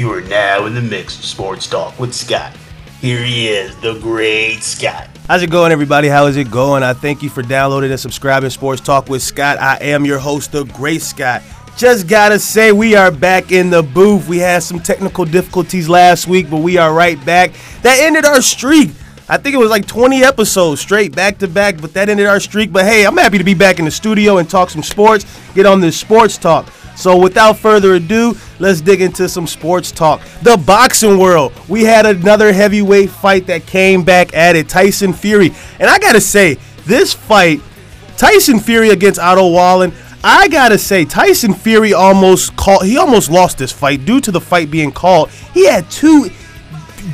You are now in the mix of Sports Talk with Scott. Here he is, the great Scott. How's it going, everybody? How is it going? I thank you for downloading and subscribing Sports Talk with Scott. I am your host, the great Scott. Just gotta say, we are back in the booth. We had some technical difficulties last week, but we are right back. That ended our streak. I think it was like 20 episodes straight back to back, but that ended our streak. But hey, I'm happy to be back in the studio and talk some sports, get on this sports talk. So without further ado, let's dig into some sports talk. The boxing world. We had another heavyweight fight that came back at it. Tyson Fury. And I gotta say, this fight, Tyson Fury against Otto Wallin, I gotta say, Tyson Fury almost called he almost lost this fight due to the fight being called. He had two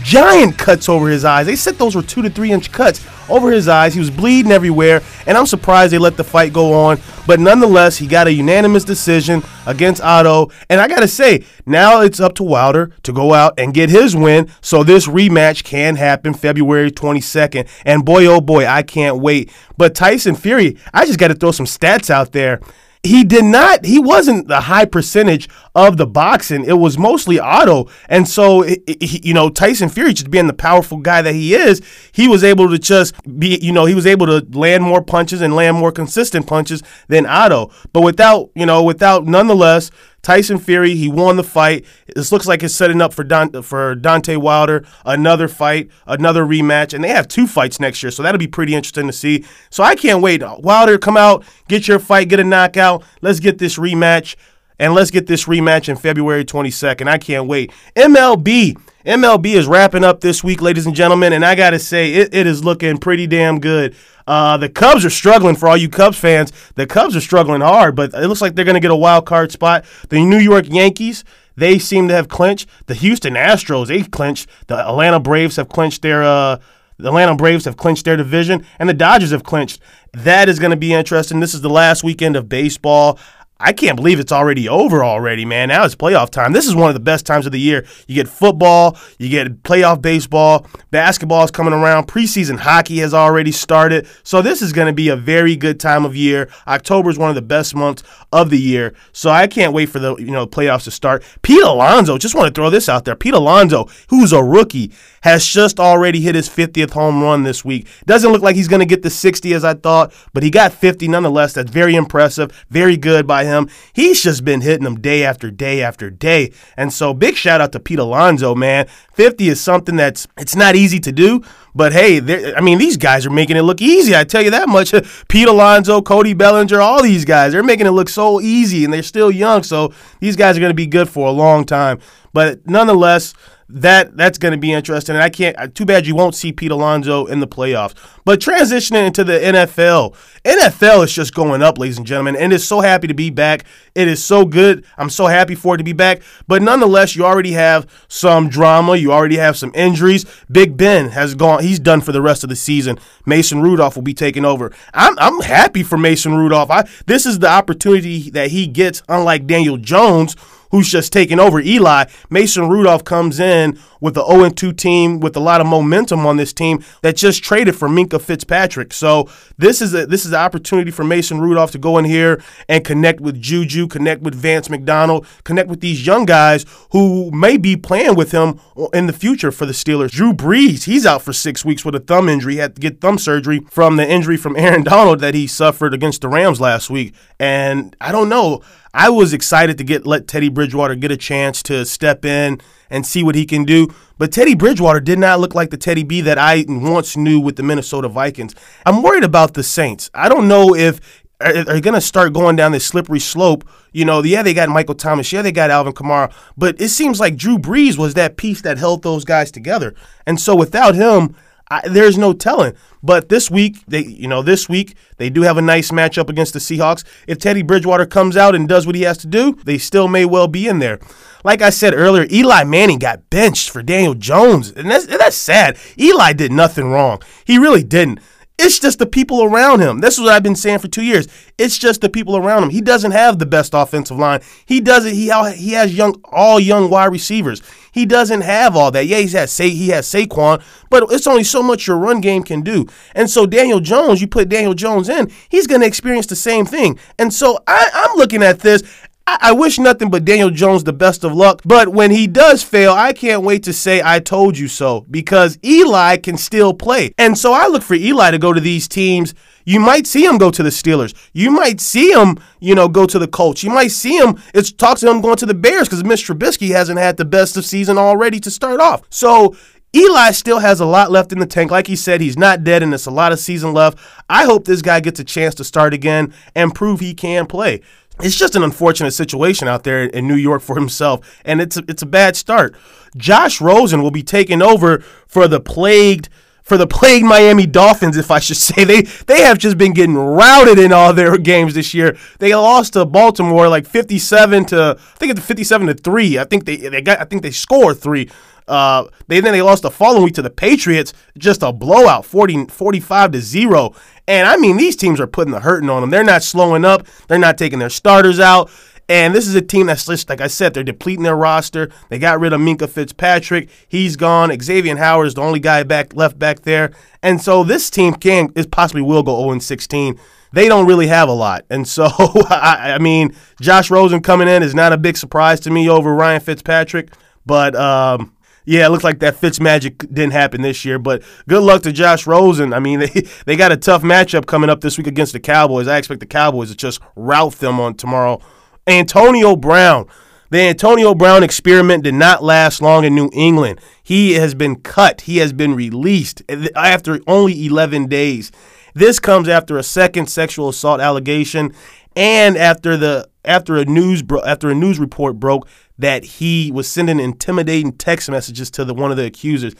giant cuts over his eyes. They said those were two to three inch cuts over his eyes. He was bleeding everywhere, and I'm surprised they let the fight go on. But nonetheless, he got a unanimous decision against Otto. And I got to say, now it's up to Wilder to go out and get his win so this rematch can happen February 22nd. And boy, oh boy, I can't wait. But Tyson Fury, I just got to throw some stats out there he did not he wasn't the high percentage of the boxing. It was mostly Otto. And so he, you know tyson fury just being the powerful guy that he is he was able to just be you know he was able to land more punches and land more consistent punches than Otto but without you know without nonetheless Tyson Fury, he won the fight. This looks like it's setting up for Don, for Deontay Wilder another fight, another rematch, and they have two fights next year, so that'll be pretty interesting to see. So I can't wait. Wilder, come out, get your fight, get a knockout. Let's get this rematch, and let's get this rematch in February 22nd. I can't wait. MLB. MLB is wrapping up this week, ladies and gentlemen, and I got to say, it, it is looking pretty damn good. Uh, the Cubs are struggling for all you Cubs fans. The Cubs are struggling hard, but it looks like they're going to get a wild card spot. The New York Yankees, they seem to have clinched. The Houston Astros, they clinched. The Atlanta Braves have clinched their. Uh, the Atlanta Braves have clinched their division, and the Dodgers have clinched. That is going to be interesting. This is the last weekend of baseball. I can't believe it's already over already, man. Now it's playoff time. This is one of the best times of the year. You get football, you get playoff baseball, basketball is coming around, preseason hockey has already started. So this is going to be a very good time of year. October is one of the best months of the year. So I can't wait for the, you know, playoffs to start. Pete Alonso, just want to throw this out there. Pete Alonso, who's a rookie, has just already hit his 50th home run this week. Doesn't look like he's going to get the 60 as I thought, but he got 50 nonetheless. That's very impressive, very good by him. He's just been hitting them day after day after day. And so big shout out to Pete Alonso, man. 50 is something that's it's not easy to do, but hey, I mean these guys are making it look easy. I tell you that much. Pete Alonso, Cody Bellinger, all these guys, they're making it look so easy and they're still young, so these guys are going to be good for a long time. But nonetheless, that that's going to be interesting. And I can't. Too bad you won't see Pete Alonso in the playoffs. But transitioning into the NFL, NFL is just going up, ladies and gentlemen, and it's so happy to be back. It is so good. I'm so happy for it to be back. But nonetheless, you already have some drama. You already have some injuries. Big Ben has gone. He's done for the rest of the season. Mason Rudolph will be taking over. I'm I'm happy for Mason Rudolph. I this is the opportunity that he gets, unlike Daniel Jones who's just taking over Eli. Mason Rudolph comes in with the 0 2 team with a lot of momentum on this team that just traded for Minkah Fitzpatrick. So this is a this is an opportunity for Mason Rudolph to go in here and connect with Juju, connect with Vance McDonald, connect with these young guys who may be playing with him in the future for the Steelers. Drew Brees, he's out for six weeks with a thumb injury. He had to get thumb surgery from the injury from Aaron Donald that he suffered against the Rams last week. And I don't know. I was excited to get let Teddy Bridgewater get a chance to step in and see what he can do. But Teddy Bridgewater did not look like the Teddy B that I once knew with the Minnesota Vikings. I'm worried about the Saints. I don't know if are, are going to start going down this slippery slope. You know, yeah, they got Michael Thomas, yeah, they got Alvin Kamara, but it seems like Drew Brees was that piece that held those guys together. And so without him, I, there's no telling. But this week, they you know this week they do have a nice matchup against the Seahawks. If Teddy Bridgewater comes out and does what he has to do, they still may well be in there. Like I said earlier, Eli Manning got benched for Daniel Jones, and that's that's sad. Eli did nothing wrong. He really didn't. It's just the people around him. This is what I've been saying for two years. It's just the people around him. He doesn't have the best offensive line. He doesn't. He he has young, all young wide receivers. He doesn't have all that. Yeah, he's had say he has Saquon, but it's only so much your run game can do. And so Daniel Jones, you put Daniel Jones in, he's going to experience the same thing. And so I, I'm looking at this I, I wish nothing but Daniel Jones the best of luck. But when he does fail, I can't wait to say I told you so because Eli can still play. And so I look for Eli to go to these teams. You might see him go to the Steelers. You might see him, you know, go to the Colts. You might see him. It's talks him going to the Bears because Mr. Trubisky hasn't had the best of season already to start off. So Eli still has a lot left in the tank. Like he said, he's not dead and there's a lot of season left. I hope this guy gets a chance to start again and prove he can play. It's just an unfortunate situation out there in New York for himself, and it's a, it's a bad start. Josh Rosen will be taking over for the plagued for the plagued Miami Dolphins, if I should say. They they have just been getting routed in all their games this year. They lost to Baltimore like 57 to I think it's 57 to 3. I think they they got I think they scored 3. Uh, they then they lost the following week to the Patriots, just a blowout, 40, 45 to zero. And I mean, these teams are putting the hurting on them. They're not slowing up. They're not taking their starters out. And this is a team that's just like I said, they're depleting their roster. They got rid of Minkah Fitzpatrick. He's gone. Xavier Howard is the only guy back left back there. And so this team can is possibly will go 0 16 they don't really have a lot. And so, I, I, mean, Josh Rosen coming in is not a big surprise to me over Ryan Fitzpatrick. But um, yeah, it looks like that Fitz magic didn't happen this year. But good luck to Josh Rosen. I mean, they, they got a tough matchup coming up this week against the Cowboys. I expect the Cowboys to just rout them on tomorrow. Antonio Brown. The Antonio Brown experiment did not last long in New England. He has been cut. He has been released after only 11 days. This comes after a second sexual assault allegation and after the after a news bro- after a news report broke that he was sending intimidating text messages to the one of the accusers.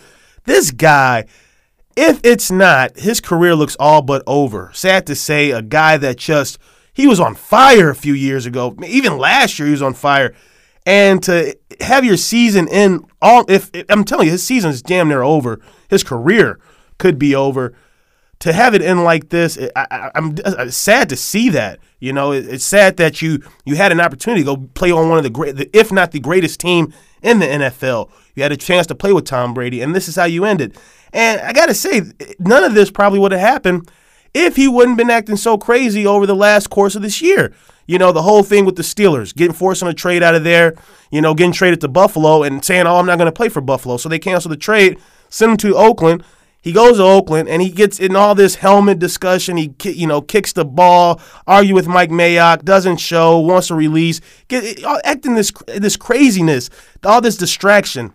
This guy, if it's not, his career looks all but over. Sad to say, a guy that just he was on fire a few years ago. Even last year he was on fire. And to have your season in all if, I'm telling you his season is damn near over. His career could be over to have it in like this, I, am uh, uh, sad to see that. You know, it's sad that you you had an opportunity to go play on one of the great, if not the greatest team in the NFL. You had a chance to play with Tom Brady, and this is how you ended. And I got to say, none of this probably would have happened if he wouldn't been acting so crazy over the last course of this year. You know, the whole thing with the Steelers, getting forcing a trade out of there, you know, getting traded to Buffalo and saying, oh, I'm not going to play for Buffalo. So they cancel the trade, send him to Oakland. He goes to Oakland and he gets in all this helmet discussion. He you know kicks the ball, argue with Mike Mayock, doesn't show, wants to release, get acting this this craziness, all this distraction,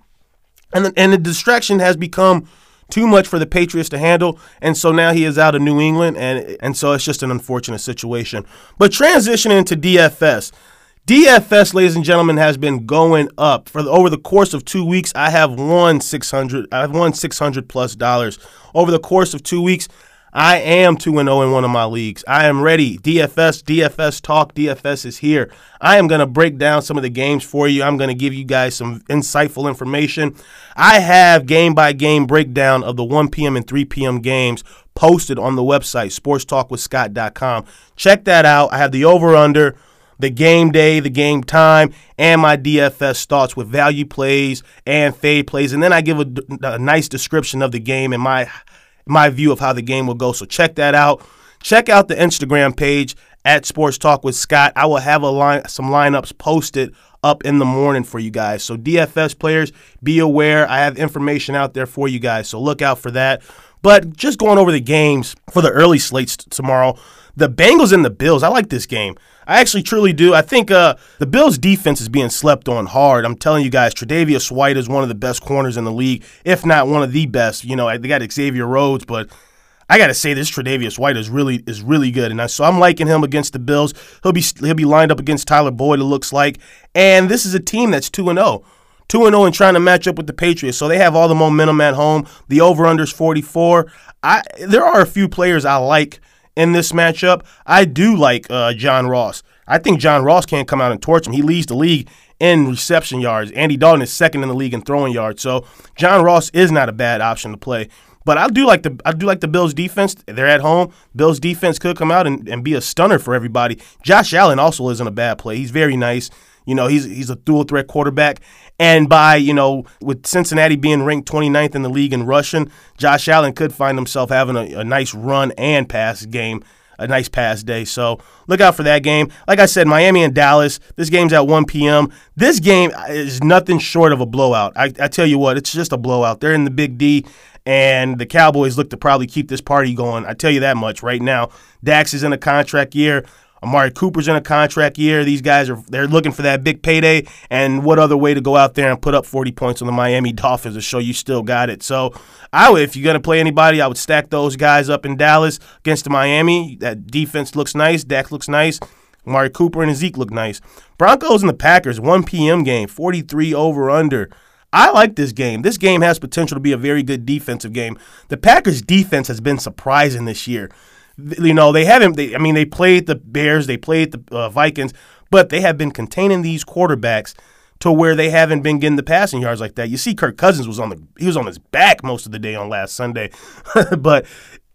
and the, and the distraction has become too much for the Patriots to handle, and so now he is out of New England, and and so it's just an unfortunate situation. But transitioning to DFS. DFS, ladies and gentlemen, has been going up for the, over the course of two weeks. I have won six hundred. I've won six hundred plus dollars over the course of two weeks. I am two and zero oh in one of my leagues. I am ready. DFS, DFS talk. DFS is here. I am going to break down some of the games for you. I'm going to give you guys some insightful information. I have game by game breakdown of the 1 p.m. and 3 p.m. games posted on the website sportstalkwithscott.com. Check that out. I have the over under the game day, the game time, and my DFS thoughts with value plays and fade plays. And then I give a, a nice description of the game and my my view of how the game will go. So check that out. Check out the Instagram page at Sports Talk with Scott. I will have a line some lineups posted up in the morning for you guys. So DFS players, be aware. I have information out there for you guys. So look out for that. But just going over the games for the early slates tomorrow, the Bengals and the Bills. I like this game. I actually truly do. I think uh, the Bills' defense is being slept on hard. I'm telling you guys, Tre'Davious White is one of the best corners in the league, if not one of the best. You know, they got Xavier Rhodes, but I got to say this Tre'Davious White is really is really good, and I, so I'm liking him against the Bills. He'll be he'll be lined up against Tyler Boyd. It looks like, and this is a team that's two and zero. Oh. 2 0 and trying to match up with the Patriots. So they have all the momentum at home. The over under is 44. I there are a few players I like in this matchup. I do like uh, John Ross. I think John Ross can't come out and torch him. He leads the league in reception yards. Andy Dalton is second in the league in throwing yards. So John Ross is not a bad option to play. But I do like the I do like the Bills defense. They're at home. Bills defense could come out and, and be a stunner for everybody. Josh Allen also isn't a bad play. He's very nice. You know, he's he's a dual threat quarterback. And by, you know, with Cincinnati being ranked 29th in the league in rushing, Josh Allen could find himself having a, a nice run and pass game a nice pass day. So look out for that game. Like I said, Miami and Dallas. This game's at 1 p.m. This game is nothing short of a blowout. I, I tell you what, it's just a blowout. They're in the Big D and the Cowboys look to probably keep this party going. I tell you that much right now. Dak is in a contract year. Amari Cooper's in a contract year. These guys are they're looking for that big payday. And what other way to go out there and put up 40 points on the Miami Dolphins to show you still got it? So I would, if you're gonna play anybody, I would stack those guys up in Dallas against the Miami. That defense looks nice. Dak looks nice. Amari Cooper and Zeke look nice. Broncos and the Packers, 1 p.m. game, 43 over under. I like this game. This game has potential to be a very good defensive game. The Packers' defense has been surprising this year. You know, they haven't, they, I mean, they played the Bears, they played the uh, Vikings, but they have been containing these quarterbacks to where they haven't been getting the passing yards like that. You see, Kirk Cousins was on the he was on his back most of the day on last Sunday, but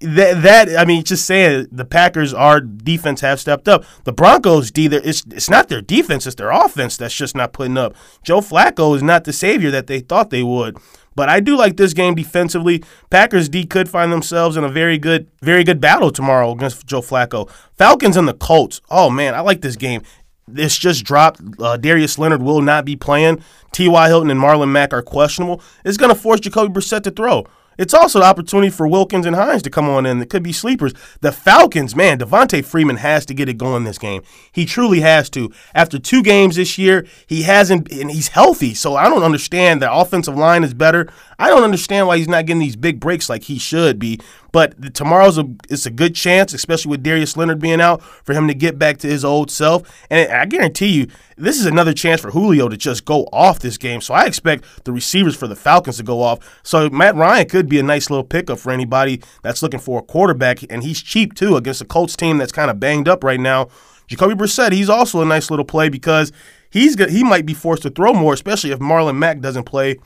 that that I mean, just saying the Packers, our defense have stepped up. The Broncos, D, it's it's not their defense, it's their offense that's just not putting up. Joe Flacco is not the savior that they thought they would. But I do like this game defensively. Packers D could find themselves in a very good, very good battle tomorrow against Joe Flacco. Falcons and the Colts. Oh man, I like this game. This just dropped. Uh, Darius Leonard will not be playing. T.Y. Hilton and Marlon Mack are questionable. It's going to force Jacoby Brissett to throw. It's also an opportunity for Wilkins and Hines to come on in. It could be sleepers. The Falcons, man, Devonta Freeman has to get it going this game. He truly has to. After two games this year, he hasn't, and he's healthy. So I don't understand. The offensive line is better. I don't understand why he's not getting these big breaks like he should be. But tomorrow's a it's a good chance, especially with Darius Leonard being out, for him to get back to his old self. And I guarantee you, this is another chance for Julio to just go off this game. So I expect the receivers for the Falcons to go off. So Matt Ryan could be a nice little pickup for anybody that's looking for a quarterback, and he's cheap too against a Colts team that's kind of banged up right now. Jacoby Brissett, he's also a nice little play because he's he might be forced to throw more, especially if Marlon Mack doesn't play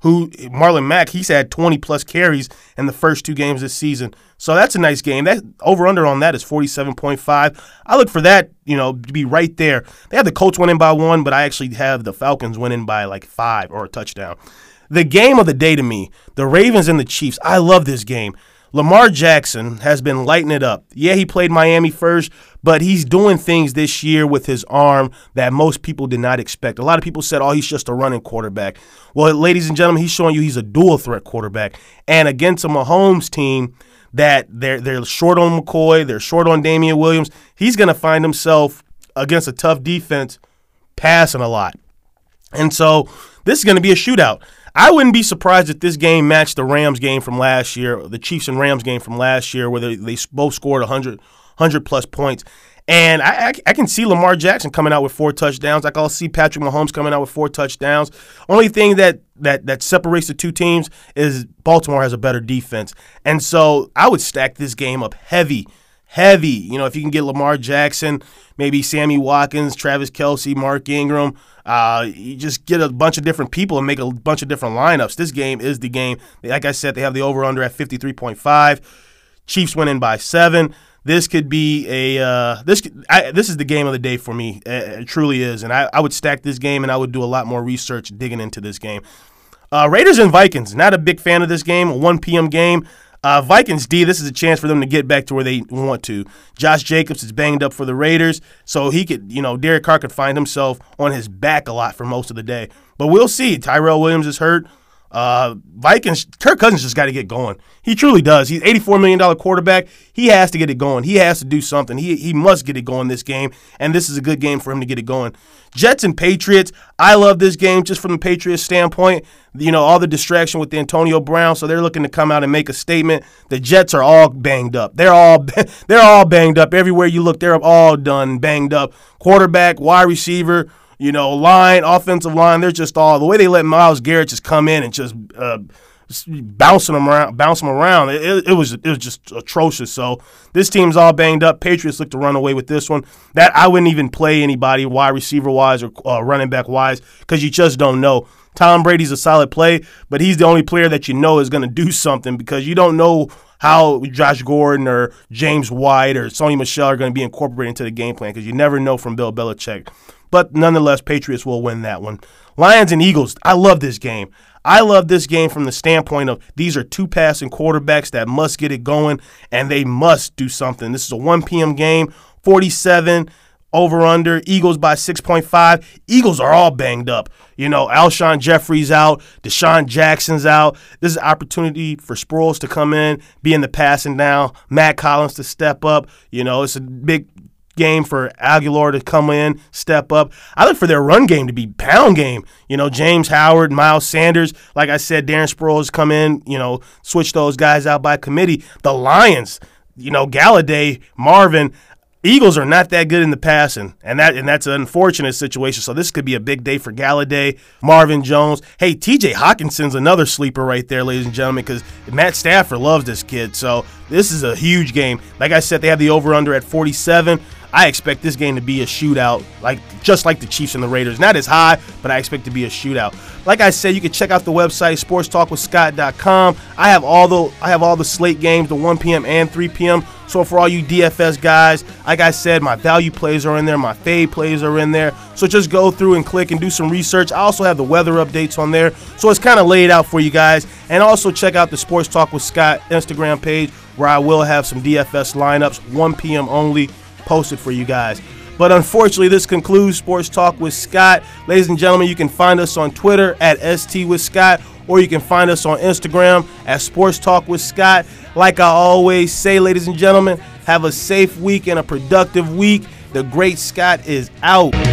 who Marlon Mack, he's had 20 plus carries in the first two games this season. So that's a nice game. That over under on that is 47.5. I look for that, you know, to be right there. They have the Colts winning by one, but I actually have the Falcons winning by like five or a touchdown. The game of the day to me, the Ravens and the Chiefs. I love this game. Lamar Jackson has been lighting it up. Yeah, he played Miami first, but he's doing things this year with his arm that most people did not expect. A lot of people said, oh, he's just a running quarterback. Well, ladies and gentlemen, he's showing you he's a dual threat quarterback. And against a Mahomes team that they're, they're short on McCoy, they're short on Damien Williams, he's going to find himself against a tough defense passing a lot. And so this is going to be a shootout. I wouldn't be surprised if this game matched the Rams game from last year, the Chiefs and Rams game from last year, where they, they both scored 100, 100 plus points. And I, I, I, can see Lamar Jackson coming out with four touchdowns. I can see Patrick Mahomes coming out with four touchdowns. Only thing that, that that separates the two teams is Baltimore has a better defense. And so I would stack this game up heavy, heavy. You know, if you can get Lamar Jackson, maybe Sammy Watkins, Travis Kelce, Mark Ingram, uh, you just get a bunch of different people and make a bunch of different lineups. This game is the game. Like I said, they have the over under at 53.5. Chiefs winning by seven. This could be a uh, this I, this is the game of the day for me. It, it truly is, and I, I, would stack this game and I would do a lot more research digging into this game. Uh, Raiders and Vikings. Not a big fan of this game. A 1 p.m. game. Uh, Vikings D, this is a chance for them to get back to where they want to. Josh Jacobs is banged up for the Raiders, so he could, you know, Derek Carr could find himself on his back a lot for most of the day. But we'll see. Tyrell Williams is hurt. Uh, Vikings, Kirk Cousins just got to get going. He truly does. He's $84 million quarterback. He has to get it going. He has to do something. He, he must get it going this game, and this is a good game for him to get it going. Jets and Patriots, I love this game just from the Patriots standpoint. You know, all the distraction with Antonio Brown, so they're looking to come out and make a statement. The Jets are all banged up. They're all they're all banged up. Everywhere you look, they're all done banged up. Quarterback, wide receiver, you know, line, offensive line, they're just all the way they let Myles Garrett just come in and just uh, bouncing them around, bounce them around. It, it, was it was just atrocious. So this team's all banged up. Patriots look to run away with this one. That I wouldn't even play anybody wide receiver wise or uh, running back wise because you just don't know. Tom Brady's a solid play, but he's the only player that you know is going to do something because you don't know how Josh Gordon or James White or Sony Michel are going to be incorporated into the game plan because you never know from Bill Belichick. But nonetheless, Patriots will win that one. Lions and Eagles. I love this game. I love this game from the standpoint of these are two passing quarterbacks that must get it going and they must do something. This is a 1 p.m. game, 47 over under. Eagles by 6.5. Eagles are all banged up. You know, Alshon Jeffery's out, DeSean Jackson's out. This is opportunity for Sproles to come in, be in the passing down, Matt Collins to step up. You know, it's a big game for Agholor to come in, step up. I look for their run game to be pound game. You know, James Howard, Miles Sanders, like I said, Darren Sproles come in, you know, switch those guys out by committee. The Lions, you know, Golladay, Marvin, Eagles are not that good in the passing, and that and that's an unfortunate situation. So this could be a big day for Golladay, Marvin Jones. Hey, T.J. Hockenson's another sleeper right there, ladies and gentlemen, because Matt Stafford loves this kid. So this is a huge game. Like I said, they have the over under at 47. I expect this game to be a shootout, like just like the Chiefs and the Raiders. Not as high, but I expect to be a shootout. Like I said, you can check out the website sportstalkwithscott.com. I have all the I have all the slate games, the 1 p.m. and 3 p.m. So for all you DFS guys, like I said, my value plays are in there, my fade plays are in there. So just go through and click and do some research. I also have the weather updates on there, so it's kind of laid out for you guys. And also check out the Sports Talk with Scott Instagram page where I will have some DFS lineups, 1 p.m. only posted for you guys. But unfortunately, this concludes Sports Talk with Scott. Ladies and gentlemen, you can find us on Twitter at ST with Scott, or you can find us on Instagram at Sports Talk with Scott. Like I always say, ladies and gentlemen, have a safe week and a productive week. The great Scott is out.